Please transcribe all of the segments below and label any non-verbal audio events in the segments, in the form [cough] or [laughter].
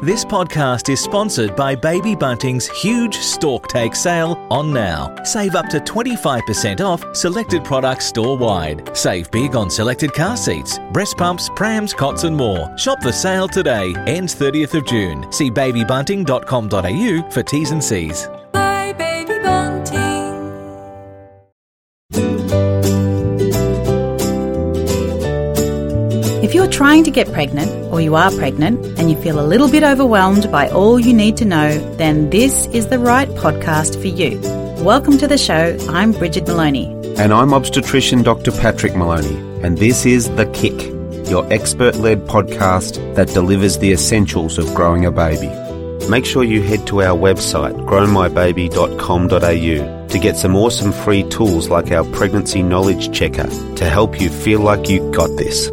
This podcast is sponsored by Baby Bunting's huge stork Take sale on now. Save up to 25% off selected products store wide. Save big on selected car seats, breast pumps, prams, cots, and more. Shop the sale today. Ends 30th of June. See babybunting.com.au for T's and C's. Trying to get pregnant or you are pregnant and you feel a little bit overwhelmed by all you need to know, then this is the right podcast for you. Welcome to the show. I'm Brigid Moloney. And I'm obstetrician Dr. Patrick Moloney, and this is The Kick, your expert led podcast that delivers the essentials of growing a baby. Make sure you head to our website, growmybaby.com.au, to get some awesome free tools like our pregnancy knowledge checker to help you feel like you got this.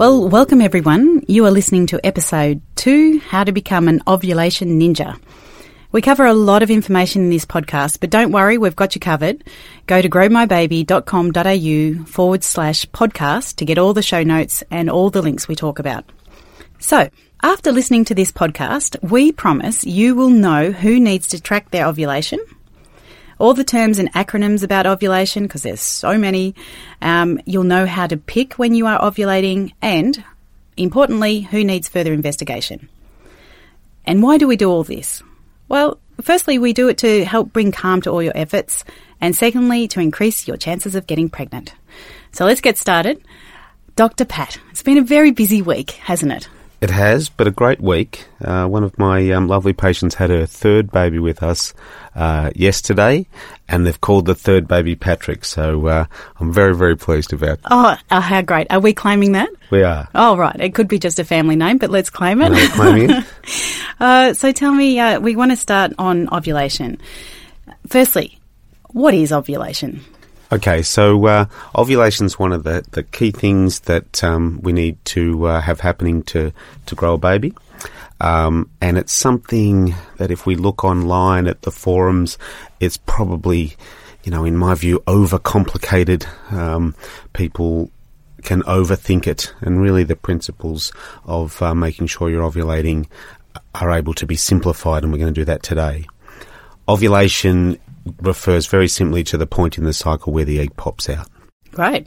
Well, welcome everyone. You are listening to episode two How to Become an Ovulation Ninja. We cover a lot of information in this podcast, but don't worry, we've got you covered. Go to growmybaby.com.au forward slash podcast to get all the show notes and all the links we talk about. So, after listening to this podcast, we promise you will know who needs to track their ovulation, all the terms and acronyms about ovulation, because there's so many. Um, you'll know how to pick when you are ovulating, and importantly, who needs further investigation. And why do we do all this? Well, firstly, we do it to help bring calm to all your efforts, and secondly, to increase your chances of getting pregnant. So let's get started. Dr. Pat, it's been a very busy week, hasn't it? It has, but a great week. Uh, one of my um, lovely patients had her third baby with us uh, yesterday, and they've called the third baby Patrick. So uh, I'm very, very pleased about. Oh, oh, how great. Are we claiming that? We are. Oh, right. It could be just a family name, but let's claim it. Claiming it. [laughs] Uh, so tell me, uh, we want to start on ovulation. Firstly, what is ovulation? Okay, so uh, ovulation is one of the, the key things that um, we need to uh, have happening to, to grow a baby. Um, and it's something that if we look online at the forums, it's probably, you know, in my view, overcomplicated. Um, people can overthink it, and really the principles of uh, making sure you're ovulating are able to be simplified, and we're going to do that today. Ovulation refers very simply to the point in the cycle where the egg pops out. Great.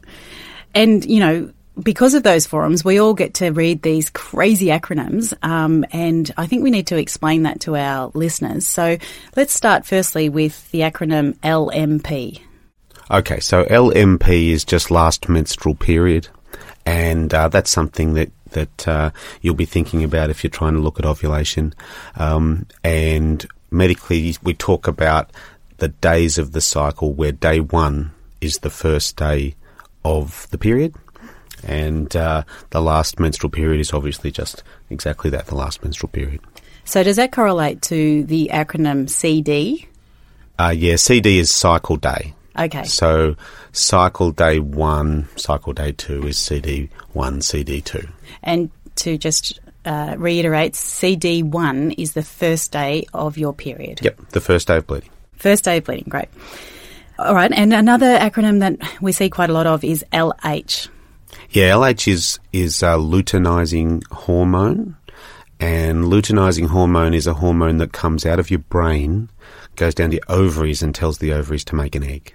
And, you know, because of those forums, we all get to read these crazy acronyms, um, and I think we need to explain that to our listeners. So let's start firstly with the acronym LMP. Okay, so LMP is just last menstrual period, and uh, that's something that that uh, you'll be thinking about if you're trying to look at ovulation. Um, and medically, we talk about the days of the cycle where day one is the first day of the period. And uh, the last menstrual period is obviously just exactly that, the last menstrual period. So does that correlate to the acronym CD? Uh, yeah, CD is cycle day. Okay. So cycle day one, cycle day two is CD one, CD two. And to just uh, reiterate, CD1 is the first day of your period. Yep, the first day of bleeding. First day of bleeding, great. All right, and another acronym that we see quite a lot of is LH. Yeah, LH is is a luteinizing hormone, and luteinizing hormone is a hormone that comes out of your brain, goes down to your ovaries, and tells the ovaries to make an egg.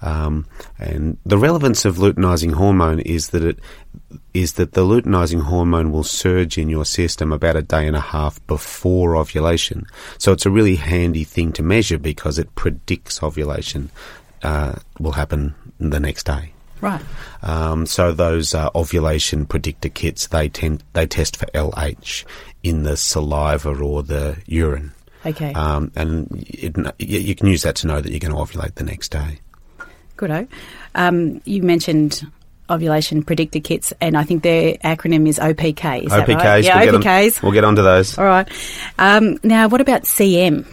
Um, and the relevance of luteinizing hormone is that it is that the luteinizing hormone will surge in your system about a day and a half before ovulation. So it's a really handy thing to measure because it predicts ovulation uh, will happen the next day. Right. Um, so those uh, ovulation predictor kits they tend they test for LH in the saliva or the urine. Okay. Um, and it, you you can use that to know that you're going to ovulate the next day. Goodo. Um, you mentioned ovulation predictor kits, and I think their acronym is OPK. Is that OPKs. right? Yeah, we'll OPKs. Get on, we'll get onto those. All right. Um, now, what about CM?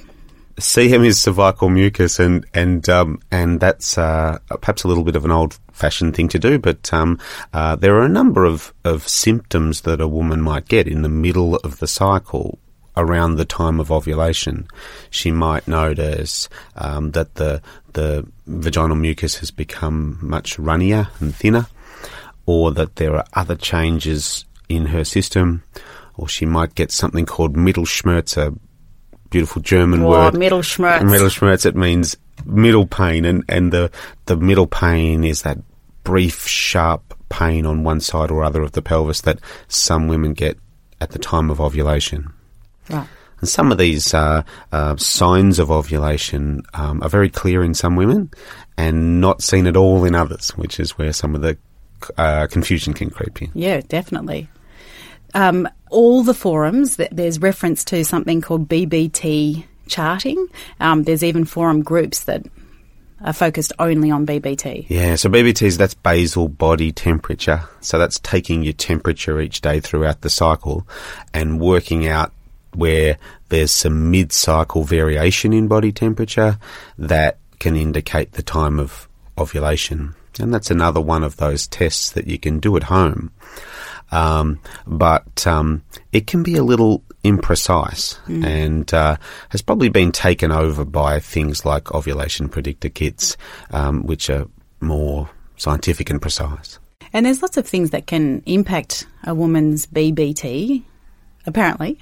CM is cervical mucus, and and um, and that's uh, perhaps a little bit of an old-fashioned thing to do. But um, uh, there are a number of, of symptoms that a woman might get in the middle of the cycle around the time of ovulation. She might notice um, that the the vaginal mucus has become much runnier and thinner, or that there are other changes in her system, or she might get something called Mittelschmerz, a beautiful German Oh, word. Mittelschmerz. Mittelschmerz, it means middle pain, and, and the, the middle pain is that brief, sharp pain on one side or other of the pelvis that some women get at the time of ovulation. Right. And some of these uh, uh, signs of ovulation um, are very clear in some women and not seen at all in others, which is where some of the uh, confusion can creep in. Yeah, definitely. Um, all the forums, th- there's reference to something called BBT charting. Um, there's even forum groups that are focused only on BBT. Yeah, so BBT is that's basal body temperature. So that's taking your temperature each day throughout the cycle and working out where there's some mid cycle variation in body temperature that can indicate the time of ovulation. And that's another one of those tests that you can do at home. Um, but um, it can be a little imprecise and uh, has probably been taken over by things like ovulation predictor kits, um, which are more scientific and precise. And there's lots of things that can impact a woman's BBT, apparently.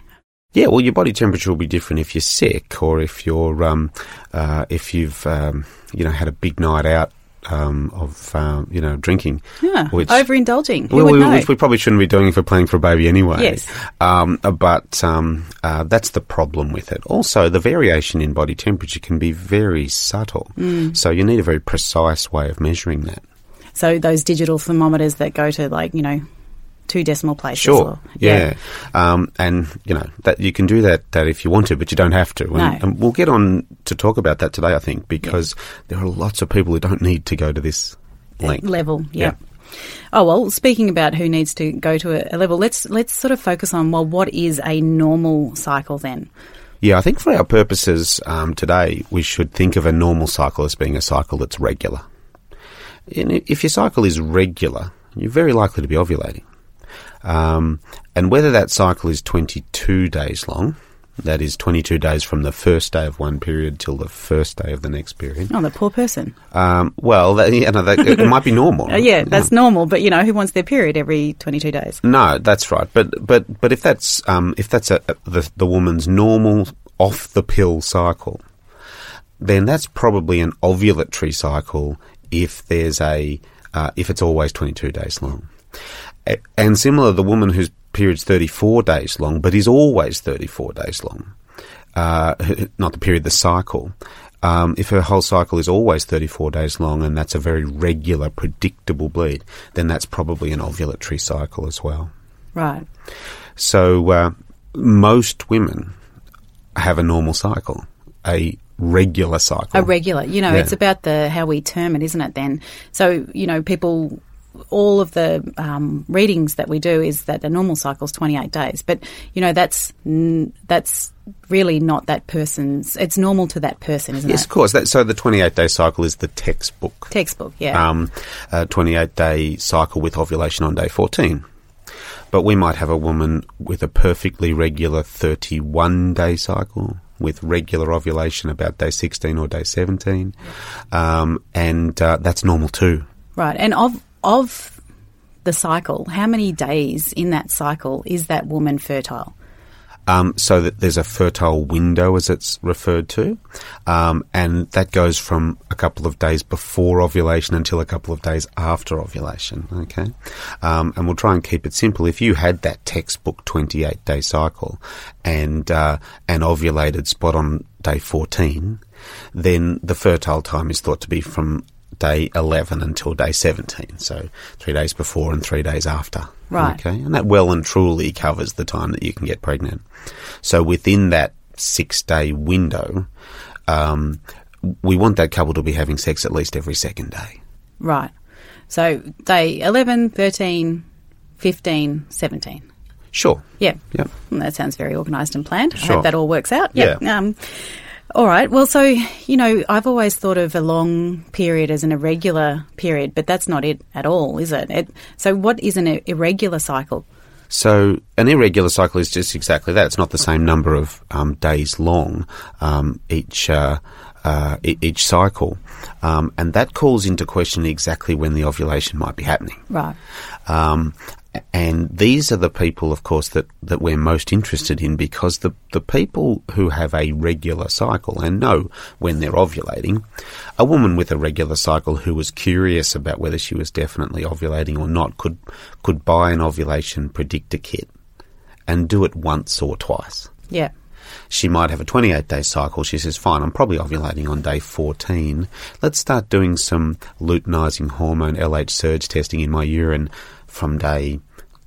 Yeah, well, your body temperature will be different if you're sick or if you're um, uh, if you've um, you know had a big night out um, of um, you know drinking. Yeah, which overindulging. Who well, we, which we probably shouldn't be doing if we're planning for a baby anyway. Yes. Um, uh, but um, uh, that's the problem with it. Also, the variation in body temperature can be very subtle. Mm. So you need a very precise way of measuring that. so those digital thermometers that go to like you know two decimal places. Sure. or- yeah. Um, and you know that you can do that, that if you want to, but you don't have to. And, No. and we'll get on to talk about that today, I think, because there are lots of people who don't need to go to this length. level. Yeah. Yeah. Oh well, speaking about who needs to go to a, a level, let's let's sort of focus on well, what is a normal cycle then? Yeah, I think for our purposes um, today, we should think of a normal cycle as being a cycle that's regular. And if your cycle is regular, you're very likely to be ovulating. Um, and whether that cycle is 22 days long, that is 22 days from the first day of one period till the first day of the next period. Oh, the poor person. Um, well, that, yeah, no, that, it might be normal. Oh, [laughs] yeah, that's normal, but you know, who wants their period every twenty-two days? No, that's right. But but but if that's um, if that's a, the the woman's normal off the pill cycle, then that's probably an ovulatory cycle. If there's a uh, if it's always 22 days long, A- and similar, the woman whose period's 34 days long, but is always 34 days long, uh, [laughs] not the period, the cycle. Um, if her whole cycle is always 34 days long and that's a very regular, predictable bleed, then that's probably an ovulatory cycle as well. Right. So uh, most women have a normal cycle, a regular cycle. A regular. You know, Yeah. it's about the how we term it, isn't it? Then, so you know, people. All of the um, readings that we do is that a normal cycle is 28 days, but you know that's n- that's really not that person's. It's normal to that person, isn't Yes, it? Yes, of course. That, so the 28 day cycle is the textbook. Textbook, yeah. Um, a 28 day cycle with ovulation on day 14. But we might have a woman with a perfectly regular 31 day cycle with regular ovulation about day 16 or day 17. Um, and uh, that's normal too. Right. And of of the cycle, how many days in that cycle is that woman fertile? Um, so that there's a fertile window, as it's referred to, um, and that goes from a couple of days before ovulation until a couple of days after ovulation. Okay, um, and we'll try and keep it simple. If you had that textbook 28 day cycle and uh, and ovulated spot on day 14, then the fertile time is thought to be from day 11 until day 17. So three days before and three days after. Right. Okay. And that well and truly covers the time that you can get pregnant. So within that six day window, um, we want that couple to be having sex at least every second day. Right. So day 11, 13, 15, 17. Sure. Yeah. Yep. That sounds very organised and planned. I Sure. hope that all works out. Yeah. Um, all right. Well, so, you know, I've always thought of a long period as an irregular period, but that's not it at all, is it? it so, what is an irregular cycle? So an irregular cycle is just exactly that. It's not the same number of um, days long um, each uh, uh, each cycle, um, and that calls into question exactly when the ovulation might be happening. Right. Um, And these are the people, of course, that, that we're most interested in because the, the people who have a regular cycle and know when they're ovulating, a woman with a regular cycle who was curious about whether she was definitely ovulating or not could, could buy an ovulation predictor kit and do it once or twice. Yeah. She might have a 28 day cycle. She says, fine, I'm probably ovulating on day 14. Let's start doing some luteinizing hormone LH surge testing in my urine from day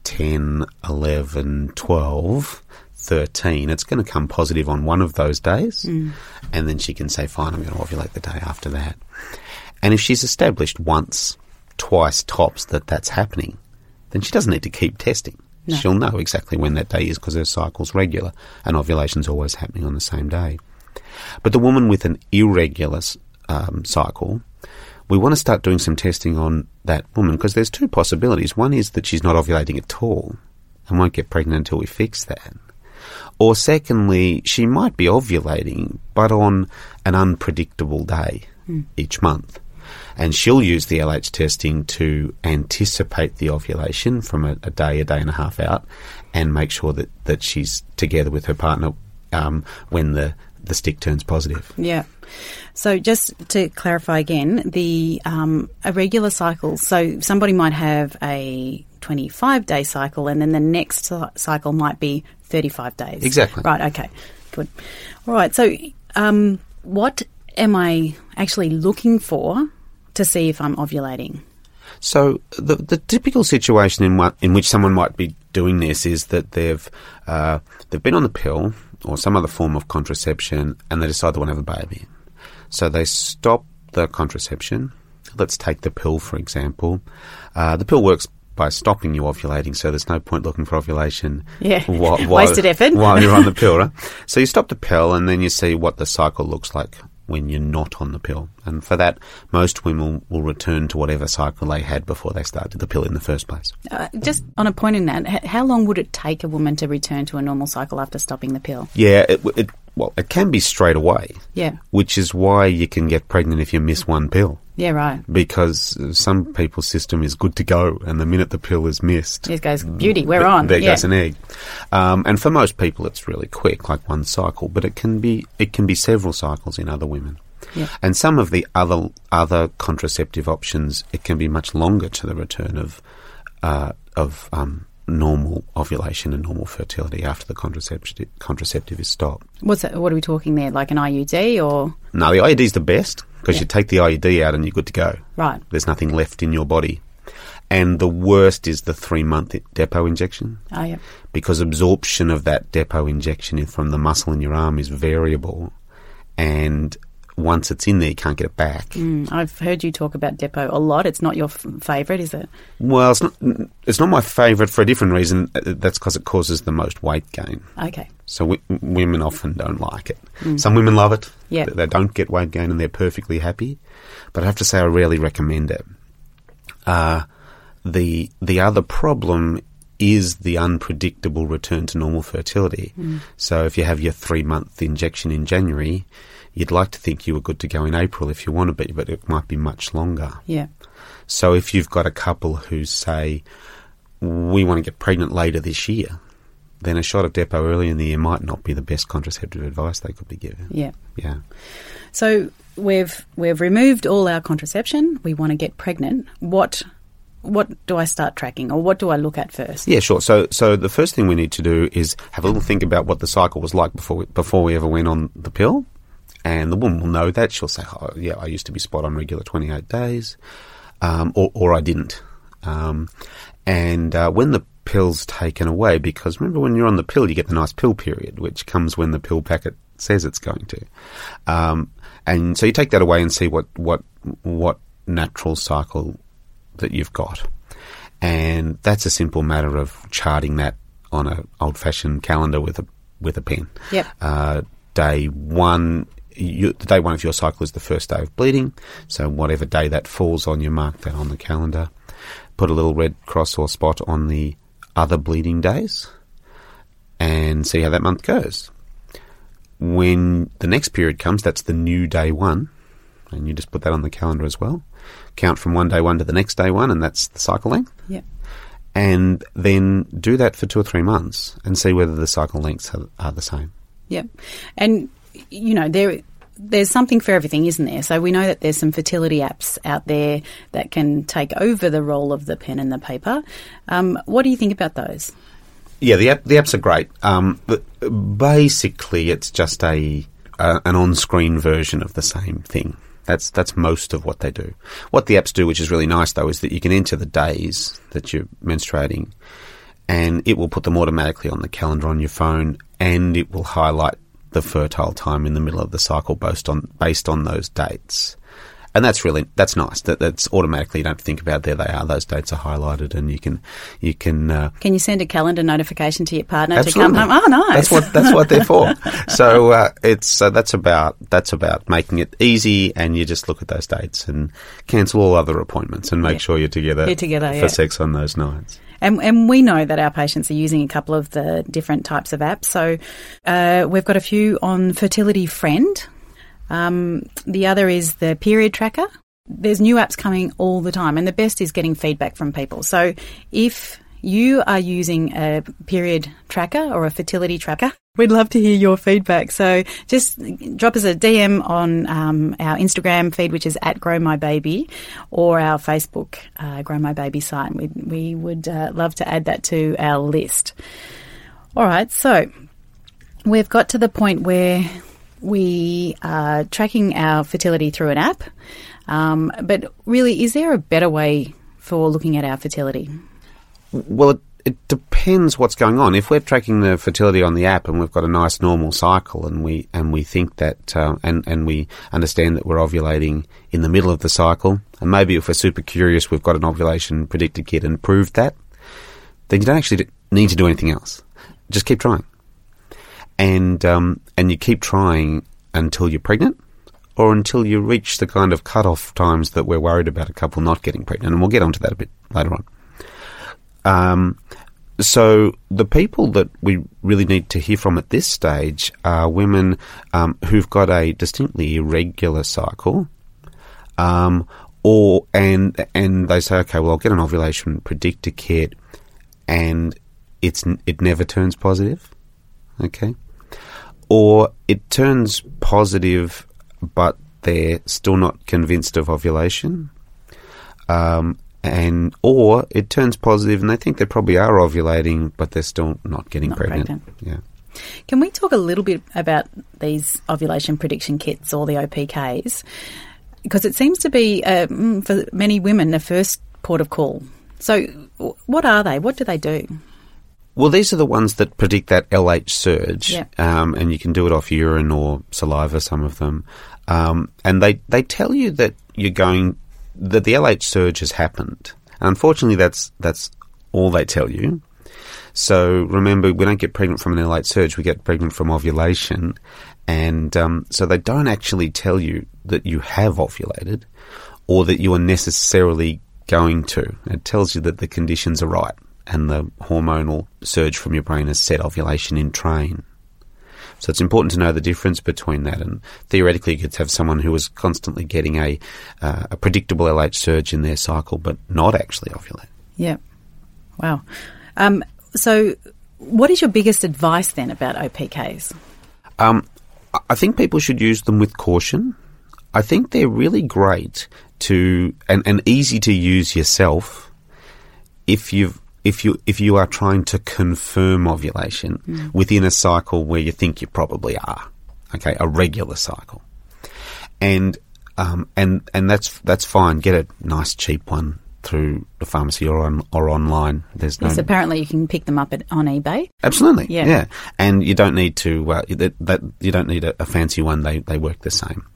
10, 11, 12, 13. It's going to come positive on one of those days. Hmm. And then she can say, fine, I'm going to ovulate the day after that. And if she's established once, twice tops that that's happening, then she doesn't need to keep testing. No. She'll know exactly when that day is because her cycle's regular and ovulation's always happening on the same day. But the woman with an irregular um, cycle, we want to start doing some testing on that woman because there's two possibilities. One is that she's not ovulating at all and won't get pregnant until we fix that. Or secondly, she might be ovulating, but on an unpredictable day each month. And she'll use the LH testing to anticipate the ovulation from a, a day, a day and a half out, and make sure that, that she's together with her partner um, when the, the stick turns positive. Yeah. So just to clarify again, the um, irregular cycle. So somebody might have a 25 day cycle, and then the next cycle might be 35 days. Exactly. Right. Okay. Good. All right. So, um, what am I actually looking for to see if I'm ovulating? So the the typical situation in what, in which someone might be doing this is that they've uh, they've been on the pill or some other form of contraception and they decide they want to have a baby. So they stop the contraception. Let's take the pill for example. Uh, the pill works by stopping you ovulating, so there's no point looking for ovulation. Yeah. [laughs] whi- Wasted effort. while you're on the pill, [laughs] right? So you stop the pill and then you see what the cycle looks like when you're not on the pill. And for that, most women will return to whatever cycle they had before they started the pill in the first place. Uh, just on a point in that, how long would it take a woman to return to a normal cycle after stopping the pill? Yeah, it, it well, it can be straight away, Yeah. which is why you can get pregnant if you miss one pill. Yeah. Right. Because some people's system is good to go, and the minute the pill is missed, There goes beauty. We're th- on. There yeah. goes an egg. Um, and for most people, it's really quick, like one cycle. But it can be it can be several cycles in other women. Yeah. And some of the other other contraceptive options, it can be much longer to the return of uh, of um, normal ovulation and normal fertility after the contraceptive contraceptive is stopped. What's that, what are we talking there? Like an IUD or No, the IUD is the best because Yeah. you take the IUD out and you're good to go. right? There's nothing left in your body. And the worst is the three month depot injection Oh, yeah. because absorption of that depot injection from the muscle in your arm is variable, and once it's in there, you can't get it back. Mm, I've heard you talk about Depot a lot. It's not your f- favourite, is it? Well, it's not. It's not my favourite for a different reason. Uh, That's because it causes the most weight gain. Okay. So w- women often don't like it. Some women love it. Yeah. They- don't get weight gain and they're perfectly happy. But I have to say, I rarely recommend it. Uh, the the other problem is the unpredictable return to normal fertility. So if you have your three month injection in January, you'd like to think you were good to go in April if you want to be, but it might be much longer. Yeah. So if you've got a couple who say, we want to get pregnant later this year, then a shot of Depot early in the year might not be the best contraceptive advice they could be given. Yeah. Yeah. So we've we've removed all our contraception. We want to get pregnant. What what do I start tracking, or what do I look at first? Yeah, sure. So, so the first thing we need to do is have a little think about what the cycle was like before we, before we ever went on the pill, and the woman will know that. She'll say, "Oh, yeah, I used to be spot on regular twenty eight days, um, or, or I didn't." Um, and uh, when the pill's taken away, because remember when you're on the pill, you get the nice pill period, which comes when the pill packet says it's going to. Um, and so you take that away and see what what what natural cycle that you've got. And that's a simple matter of charting that on an old fashioned calendar with a with a pen. Yep. Uh, day one, you, the day one of your cycle is the first day of bleeding. So whatever day that falls on, you mark that on the calendar. Put a little red cross or spot on the other bleeding days, and see how that month goes. When the next period comes, that's the new day one, and you just put that on the calendar as well. Count from one day one to the next day one, and that's the cycle length. Yeah. and then do that for two or three months and see whether the cycle lengths are, are the same. Yep. And, you know, there there's something for everything, isn't there? So we know that there's some fertility apps out there that can take over the role of the pen and the paper. Um, what do you think about those? Yeah, the app, the apps are great. Um, basically, it's just a an on-screen version of the same thing. That's that's most of what they do. What the apps do, which is really nice though, is that you can enter the days that you're menstruating, and it will put them automatically on the calendar on your phone, and it will highlight the fertile time in the middle of the cycle based on based on those dates. And that's really that's nice. That that's automatically you don't think about there they are. Those dates are highlighted, and you can you can. Uh, Can you send a calendar notification to your partner Absolutely. to come home? Oh, nice. That's what that's what they're for. [laughs] So uh, it's uh, that's about that's about making it easy, and you just look at those dates and cancel all other appointments, and make Yeah. sure you're together. You're together, for yeah. sex on those nights. And, and we know that our patients are using a couple of the different types of apps. So uh, we've got a few on Fertility Friend. Um, the other is the Period Tracker. There's new apps coming all the time, and the best is getting feedback from people. So if you are using a period tracker or a fertility tracker, we'd love to hear your feedback. So just drop us a DM on um, our Instagram feed, which is at Grow My Baby, or our Facebook uh, Grow My Baby site. We, we would uh, love to add that to our list. All right, so we've got to the point where we are tracking our fertility through an app. Um, but really, is there a better way for looking at our fertility? Well, it, depends what's going on. If we're tracking the fertility on the app and we've got a nice normal cycle, and we and we think that uh, and and we understand that we're ovulating in the middle of the cycle, and maybe if we're super curious, we've got an ovulation predictor kit and proved that, then you don't actually need to do anything else. Just keep trying, and um, and you keep trying until you're pregnant. Or until you reach the kind of cut-off times that we're worried about a couple not getting pregnant, and we'll get onto that a bit later on. Um, so the people that we really need to hear from at this stage are women um, who've got a distinctly irregular cycle, um, or and and they say, okay, well, I'll get an ovulation predictor kit, and it's it never turns positive, okay, or it turns positive, but they're still not convinced of ovulation. Um, and or it turns positive and they think they probably are ovulating, but they're still not getting Not pregnant. pregnant. Yeah. Can we talk a little bit about these ovulation prediction kits or the OPKs? Because it seems to be, uh, mm, for many women, the first port of call. So, what are they? What do they do? Well, these are the ones that predict that LH surge, Yeah. um, and you can do it off urine or saliva. Some of them, um, and they they tell you that you're going that the LH surge has happened. And unfortunately, that's that's all they tell you. So remember, we don't get pregnant from an LH surge; we get pregnant from ovulation, and um, so they don't actually tell you that you have ovulated, or that you are necessarily going to. It tells you that the conditions are right and the hormonal surge from your brain has set ovulation in train. So it's important to know the difference between that. And theoretically, you could have someone who is constantly getting a uh, a predictable LH surge in their cycle, but not actually ovulate. Yeah. Wow. Um, so, what is your biggest advice then about OPKs? Um, I- I think people should use them with caution. I think they're really great to and, and easy to use yourself if you've if you if you are trying to confirm ovulation within a cycle where you think you probably are, okay, a regular cycle, and um, and and that's that's fine. Get a nice cheap one through the pharmacy or on or online. There's no Yes, apparently you can pick them up at, on eBay. Absolutely, Yeah. yeah, And you don't need to uh, that, that you don't need a, a fancy one. They they work the same.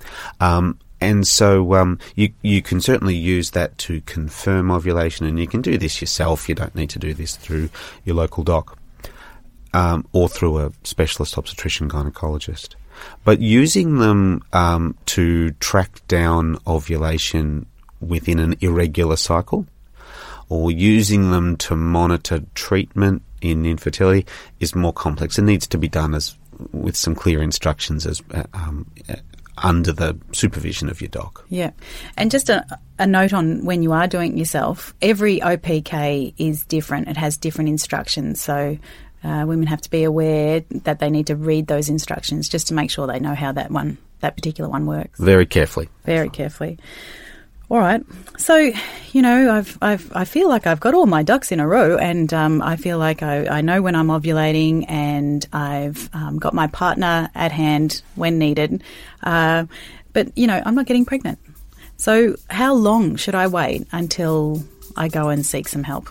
Um, and so um, you you can certainly use that to confirm ovulation, and you can do this yourself. You don't need to do this through your local doc um, or through a specialist obstetrician gynecologist. But using them um, to track down ovulation within an irregular cycle, or using them to monitor treatment in infertility is more complex. It needs to be done as with some clear instructions as uh, um, under the supervision of your doc. Yeah. And just a, a note on when you are doing it yourself, every OPK is different. It has different instructions. So uh, women have to be aware that they need to read those instructions just to make sure they know how that one, that particular one works. Very carefully. Very carefully. All right. So, you know, I've, I've, I feel like I've got all my ducks in a row, and um, I feel like I, I know when I'm ovulating, and I've um, got my partner at hand when needed. Uh, but, you know, I'm not getting pregnant. So, how long should I wait until I go and seek some help?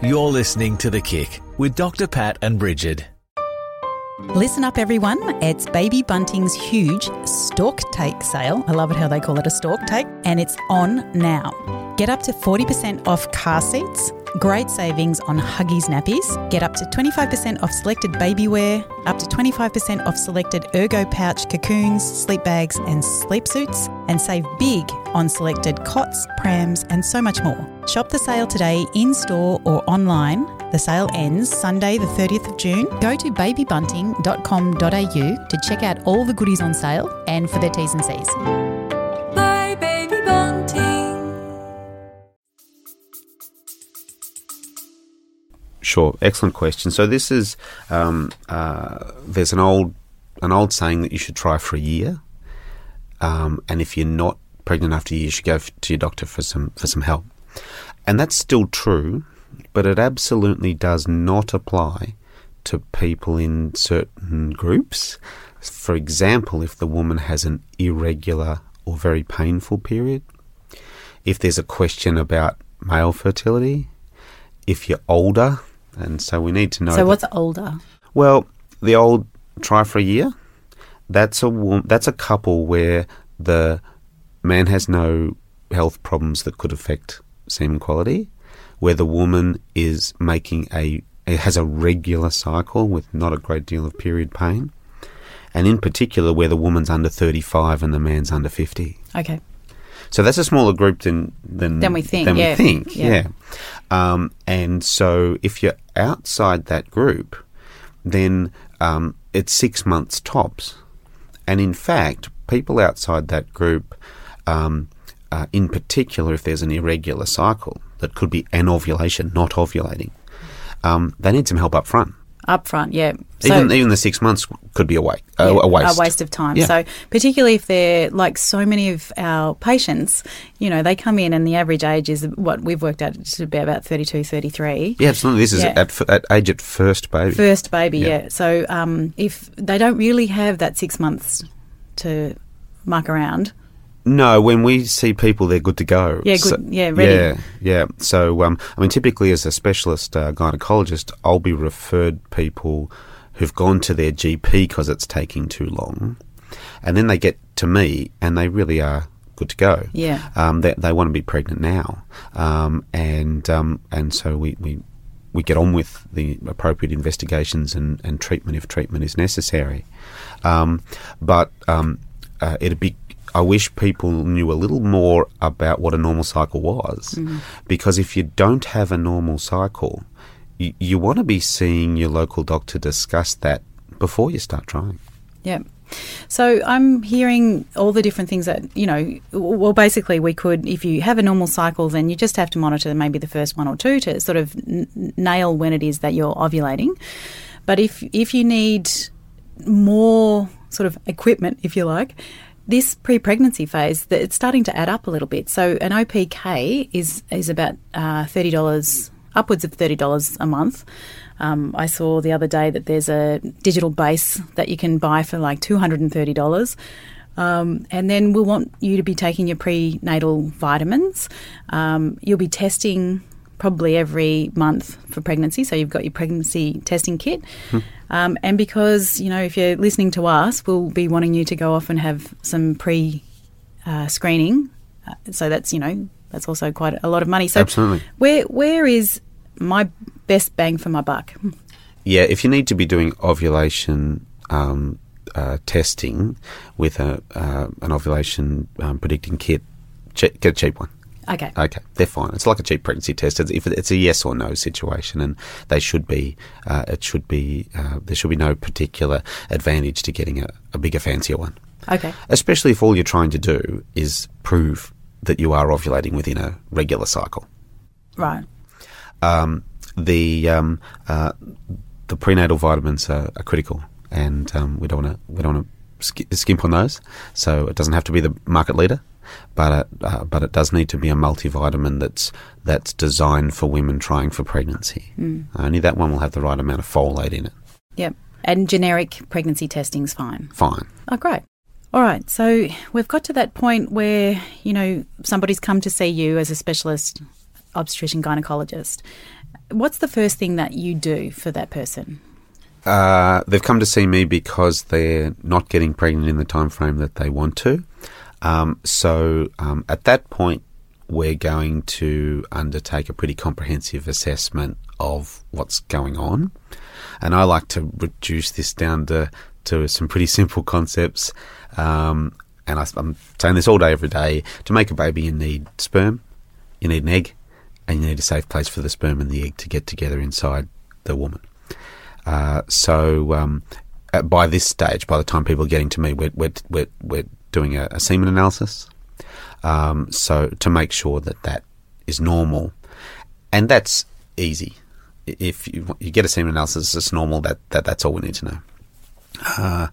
You're listening to The Kick with Dr. Pat and Brigid. Listen up, everyone. It's Baby Bunting's huge stork take sale. I love it how they call it a stork take, and it's on now. Get up to 40% off car seats, great savings on Huggies nappies, get up to 25% off selected baby wear, up to 25% off selected ergoPouch cocoons, sleep bags, and sleep suits, and save big on selected cots, prams, and so much more. Shop the sale today in store or online. The sale ends Sunday, the 30th of June. Go to babybunting.com.au to check out all the goodies on sale and for their T's and C's. My baby bunting. Sure, excellent question. So this is um, uh, there's an old an old saying that you should try for a year, um, and if you're not pregnant after a year, you should go f- to your doctor for some for some help, and that's still true, but it absolutely does not apply to people in certain groups. For example, if the woman has an irregular or very painful period, if there's a question about male fertility, if you're older, and so we need to know. So, that- what's older? well, the old try for a year. That's a that's a couple where the man has no health problems that could affect semen quality, where the woman is making a it has a regular cycle with not a great deal of period pain, and in particular where the woman's under thirty five and the man's under fifty. Okay. So that's a smaller group than than Than we think, Than yeah. we think, Yeah. yeah. Um, and so if you're outside that group, then um, it's six months tops. And in fact, people outside that group, um, uh, in particular, if there's an irregular cycle that could be anovulation, not ovulating, um, they need some help up front. Up front, yeah. So, even even the six months could be a, wa- a, Yeah, a waste. A waste of time. Yeah. So, particularly if they're like so many of our patients, you know, they come in and the average age is what we've worked out to be about 32, 33. Yeah, absolutely. This is Yeah. at, f- at age at first baby. First baby, Yeah. yeah. So, um, if they don't really have that six months to muck around, No, when we see people, they're good to go. Yeah, good- yeah, ready. Yeah, yeah. So, um, I mean, typically as a specialist uh, gynecologist, I'll be referred people who've gone to their GP because it's taking too long, and then they get to me and they really are good to go. Yeah. Um, they, they want to be pregnant now, um, and um, and so we. we we get on with the appropriate investigations and, and treatment if treatment is necessary. Um, but um, uh, it'd be. I wish people knew a little more about what a normal cycle was, mm-hmm. because if you don't have a normal cycle, you, you want to be seeing your local doctor discuss that before you start trying. Yeah. So I'm hearing all the different things that, you know, well, basically, we could, if you have a normal cycle, then you just have to monitor maybe the first one or two to sort of n- nail when it is that you're ovulating. But if, if you need more sort of equipment, if you like, this pre-pregnancy phase, it's starting to add up a little bit. So an OPK is is about uh, thirty dollars, upwards of thirty dollars a month. Um, I saw the other day that there's a digital base that you can buy for like two hundred and thirty dollars. Um, and then we'll want you to be taking your prenatal vitamins. Um, you'll be testing probably every month for pregnancy. So you've got your pregnancy testing kit. Um, and because, you know, if you're listening to us, we'll be wanting you to go off and have some pre uh, screening. Uh, so that's, you know, that's also quite a lot of money. So Absolutely. where where is my best bang for my buck? [laughs] Yeah, if you need to be doing ovulation um, uh, testing with a uh, an ovulation um, predicting kit, che- get a cheap one. Okay. Okay, they're fine. It's like a cheap pregnancy test. It's, if it's a yes or no situation, and they should be, uh, it should be, uh, there should be no particular advantage to getting a, a bigger, fancier one. Okay. Especially if all you're trying to do is prove that you are ovulating within a regular cycle. Right. Um, the um, uh, the prenatal vitamins are, are critical, and um, we don't want to we don't want to skimp on those. So it doesn't have to be the market leader, but it, uh, but it does need to be a multivitamin that's that's designed for women trying for pregnancy. Only that one will have the right amount of folate in it. Yep. And generic pregnancy testing's fine. Fine. Oh, great. All right. So we've got to that point where, you know, somebody's come to see you as a specialist obstetrician gynecologist. What's the first thing that you do for that person? Uh, they've come to see me because they're not getting pregnant in the time frame that they want to. Um, so um, at that point, we're going to undertake a pretty comprehensive assessment of what's going on. And I like to reduce this down to, to some pretty [laughs] simple concepts. Um, and I, I'm saying this all day, every day. To make a baby, you need sperm, you need an egg, and you need a safe place for the sperm and the egg to get together inside the woman. Uh, so um, by this stage, by the time people are getting to me, we're, we're, we're, we're doing a, a semen analysis. Um, so to make sure that that is normal, and that's easy. If you, you get a semen analysis, it's normal. That, that that's all we need to know. Uh,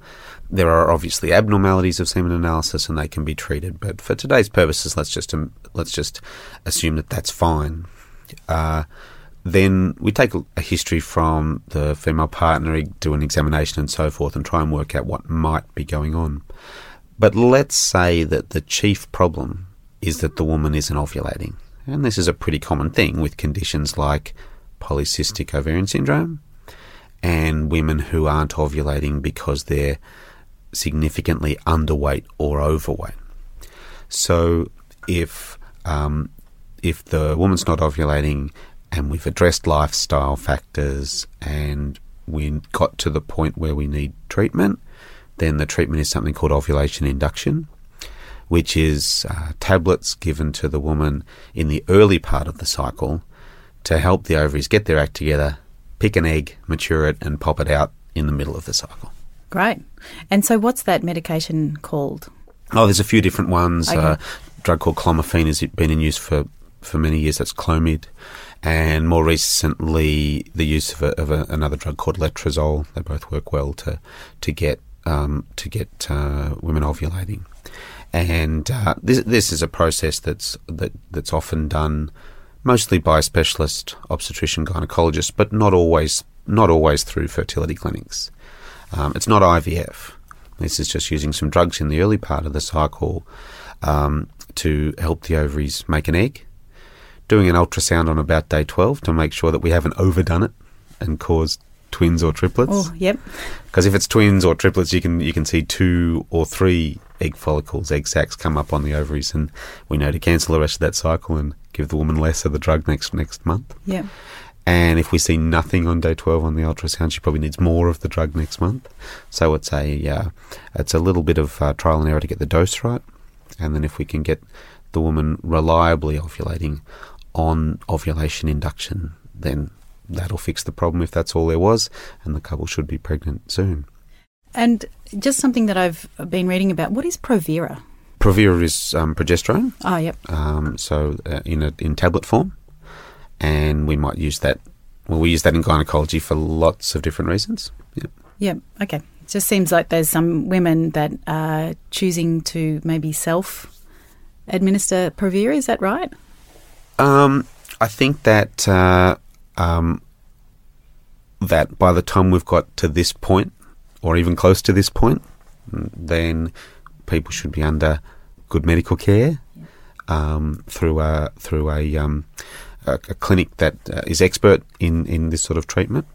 there are obviously abnormalities of semen analysis, and they can be treated. But for today's purposes, let's just um, let's just assume that that's fine. Uh, then we take a, history from the female partner, do an examination and so forth, and try and work out what might be going on. But let's say that the chief problem is that the woman isn't ovulating. And this is a pretty common thing with conditions like polycystic ovarian syndrome and women who aren't ovulating because they're significantly underweight or overweight. So if um, if the woman's not ovulating and we've addressed lifestyle factors and we got to the point where we need treatment, then the treatment is something called ovulation induction, which is uh, tablets given to the woman in the early part of the cycle to help the ovaries get their act together, pick an egg, mature it, and pop it out in the middle of the cycle. Great. And so what's that medication called? Oh, there's a few different ones. Okay. Uh, a drug called clomiphene has been in use for, for many years. That's Clomid. And more recently, the use of, a, of a, another drug called letrozole. They both work well to to get um, to get uh, women ovulating. And uh, this this is a process that's that that's often done mostly by specialist obstetrician gynecologists, but not always not always through fertility clinics. Um, it's not IVF. This is just using some drugs in the early part of the cycle um, to help the ovaries make an egg. Doing an ultrasound on about day 12 to make sure that we haven't overdone it and caused twins or triplets. Oh, yep. Because if it's twins or triplets, you can you can see two or three egg follicles, egg sacs come up on the ovaries, and we know to cancel the rest of that cycle and give the woman less of the drug next next month. Yep. And if we see nothing on day 12 on the ultrasound, she probably needs more of the drug next month. So it's a uh, it's a little bit of uh, trial and error to get the dose right. And then if we can get the woman reliably ovulating on ovulation induction, then that'll fix the problem if that's all there was, and the couple should be pregnant soon. And just something that I've been reading about. What is Provera? Provera is um, progesterone, Oh, yep. um, so uh, in a, in tablet form, and we might use that. Well, we use that in gynecology for lots of different reasons. Yep. Yep. Okay. It just seems like there's some women that are choosing to maybe self administer Provera. Is that right? Um, I think that uh, um, that by the time we've got to this point, or even close to this point, mm, then people should be under good medical care um, through a through a, um, a, a clinic that uh, is expert in, in this sort of treatment,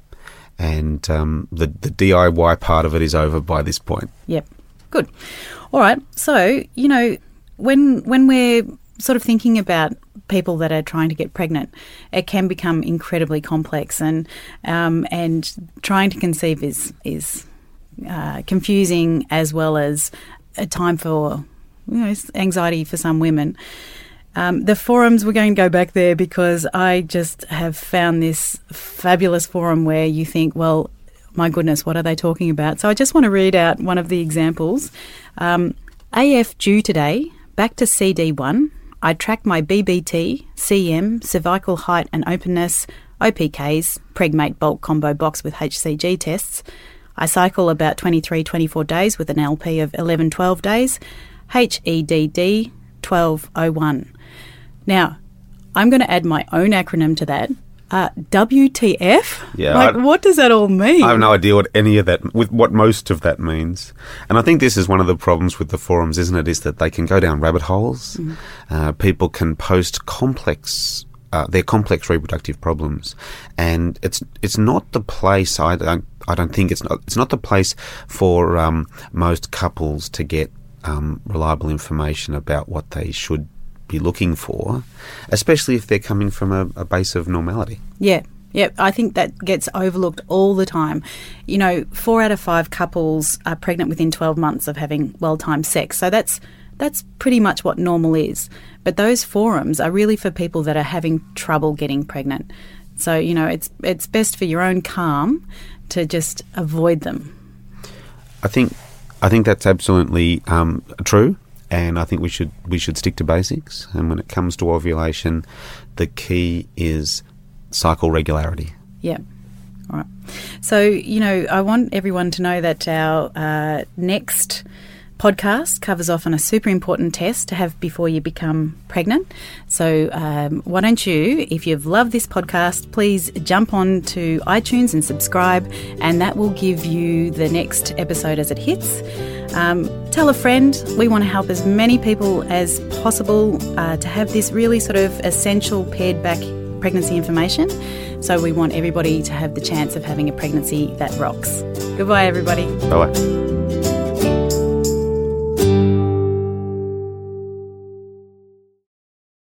and um, the the DIY part of it is over by this point. Yep. Good. All right. So, you know, when when we're sort of thinking about people that are trying to get pregnant, it can become incredibly complex, and um, and trying to conceive is is uh, confusing as well as a time for you know anxiety for some women. Um, the forums, we're going to go back there because I just have found this fabulous forum where you think, well, my goodness, what are they talking about? So I just want to read out one of the examples. Um, AF due today, back to CD1. I tracked my BBT, CM, cervical height and openness, OPKs, Pregmate bulk combo box with HCG tests. I cycle about 23 24 days with an LP of 11 12 days, HEDD 1201. Now, I'm going to add my own acronym to that. Uh, WTF? Yeah, Like, I- what does that all mean? I have no idea what any of that, with what most of that means. And I think this is one of the problems with the forums, isn't it? Is that they can go down rabbit holes. Uh, people can post complex, uh, their complex reproductive problems, and it's it's not the place. I don't. I don't think it's not. It's not the place for um, most couples to get um, reliable information about what they should be looking for, especially if they're coming from a, a base of normality. Yeah. Yeah, I think that gets overlooked all the time. You know, four out of five couples are pregnant within 12 months of having well timed sex. So that's that's pretty much what normal is. But those forums are really for people that are having trouble getting pregnant. So, you know, it's it's best for your own calm to just avoid them. I think I think that's absolutely um, true, and I think we should we should stick to basics. And when it comes to ovulation, the key is cycle regularity. Yeah. All right. So, you know, I want everyone to know that our uh, next podcast covers off on a super important test to have before you become pregnant. So, um, why don't you, if you've loved this podcast, please jump on to iTunes and subscribe, and that will give you the next episode as it hits. Um, tell a friend. We want to help as many people as possible uh, to have this really sort of essential paired back pregnancy information. So we want everybody to have the chance of having a pregnancy that rocks. Goodbye, everybody. Bye.